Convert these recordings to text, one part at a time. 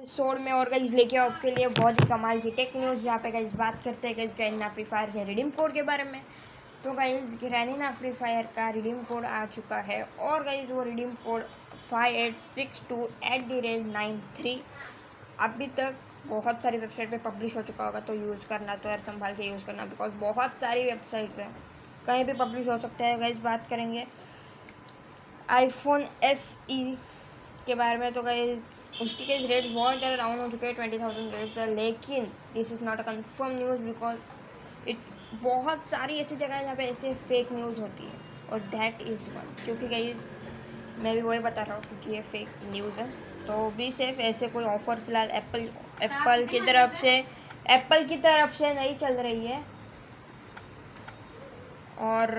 Episode में और guys लेके आपके लिए बहुत ही कमाल की टेक न्यूज़ जहाँ पे गाइज़ बात करते हैं गाइज़ ग्रैंडना फ्री फायर के रिडीम कोड के बारे में। तो गाइज़ ग्रैंडना फ्री फायर का रिडीम कोड आ चुका है और गाइज़ वो redeem code five eight six two eight D rate nine three अभी तक बहुत सारी वेबसाइट पे पब्लिश हो चुका होगा तो यूज़ करना तो यार संभाल के यूज़ करना बिकॉज़ बहुत सारी वेबसाइट्स हैं। कहीं भी पब्लिश हो सकता है गाइज़ बात करेंगे। आईफोन एस ई के बारे में तो गाइज़ उसकी के रेट बहुत ज़्यादा डाउन हो चुके हैं ट्वेंटी थाउज़ेंड रेट्स है, लेकिन this is not a confirm news because it बहुत सारी ऐसी जगह है जहाँ पे ऐसे फेक न्यूज़ होती है, और दैट इज़ वन क्योंकि गाइज़ मैं भी वही बता रहा हूँ क्योंकि ये फेक न्यूज़ है तो भी सेफ़ ऐसे कोई ऑफ़र फ़िलहाल एप्पल एप्पल की तरफ़ से एप्पल की तरफ़ से नहीं चल रही है। और,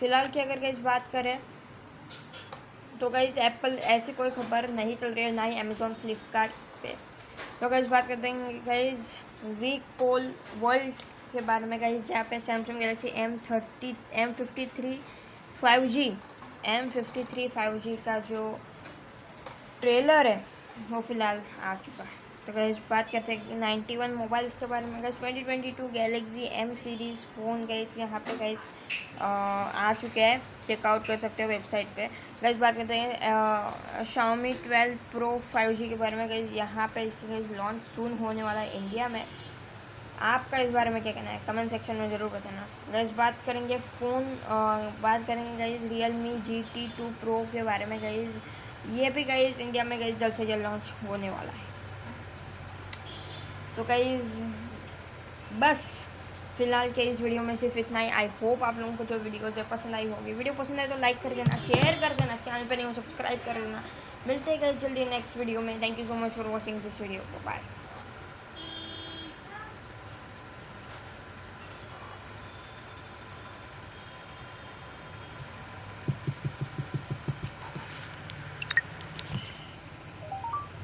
फ़िलहाल की अगर गाइज़ बात करें तो गाइज़ एप्पल ऐसी कोई खबर नहीं चल रही है, ना ही अमेज़ोन फ्लिपकार्ट पे। तो गाइज़ बात करते हैं गाइज़ वी कोल वर्ल्ड के बारे में गाइज़ जहाँ पे Samsung Galaxy M thirty M fifty three five G M fifty three five G का जो ट्रेलर है, वो फ़िलहाल आ चुका है। तो गैस बात करते हैं नाइन्टी वन मोबाइल्स के बारे में। Guys twenty twenty two Galaxy M series phone guys यहाँ पे गैस आ चुके हैं। चेकआउट कर सकते हो वेबसाइट पे। गैस बात करते हैं Xiaomi twelve pro five G के बारे में। गैस यहाँ पे इसकी गैस लॉन्च सुन होने वाला है इंडिया में। आपका इस बारे में क्या कहना है? कमेंट सेक्शन में ज़रूर बताना। गैस बात करेंगे फ़ोन बात करेंगे guys Realme G T two pro के बारे में। गैस ये भी गैस इंडिया में गैस जल्द से जल्द लॉन्च होने वाला है। तो कई बस, फ़िलहाल के इस वीडियो में सिर्फ़ इतना ही. आई होप आप लोगों को जो वीडियो जो पसंद आई होगी. वीडियो पसंद आए तो लाइक कर देना शेयर कर देना चैनल पर नहीं हो सब्सक्राइब कर देना. मिलते हैं जल्दी नेक्स्ट वीडियो में. Thank you so much for watching this video को बाय